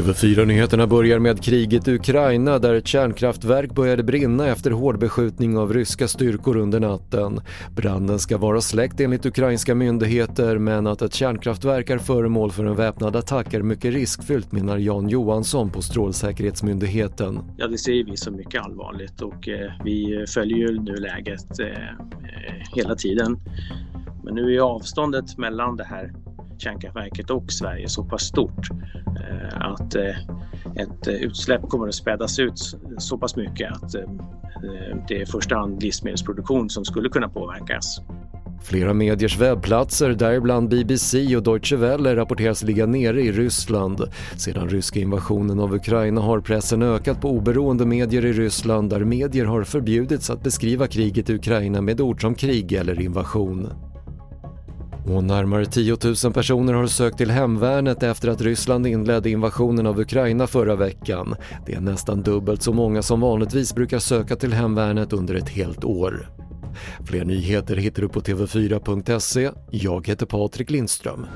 TV4-nyheterna börjar med kriget i Ukraina där ett kärnkraftverk började brinna efter hård beskjutning av ryska styrkor under natten. Branden ska vara släckt enligt ukrainska myndigheter men att ett kärnkraftverk är föremål för en väpnad attack är mycket riskfyllt menar Jan Johansson på Strålsäkerhetsmyndigheten. Ja, det ser vi som mycket allvarligt och eh, vi följer ju nu läget eh, eh hela tiden. Men nu är avståndet mellan det här kärnkraftverket och Sverige så pass stort eh, att eh, ett eh, utsläpp kommer att spädas ut så pass mycket att det är i första hand livsmedelsproduktion som skulle kunna påverkas. Flera mediers webbplatser, däribland BBC och Deutsche Welle, rapporteras ligga nere i Ryssland. Sedan ryska invasionen av Ukraina har pressen ökat på oberoende medier i Ryssland där medier har förbjudits att beskriva kriget i Ukraina med ord som krig eller invasion. Och närmare 10 000 personer har sökt till hemvärnet efter att Ryssland inledde invasionen av Ukraina förra veckan. Det är nästan dubbelt så många som vanligtvis brukar söka till hemvärnet under ett helt år. Fler nyheter hittar du på TV4.se. Jag heter Patrik Lindström.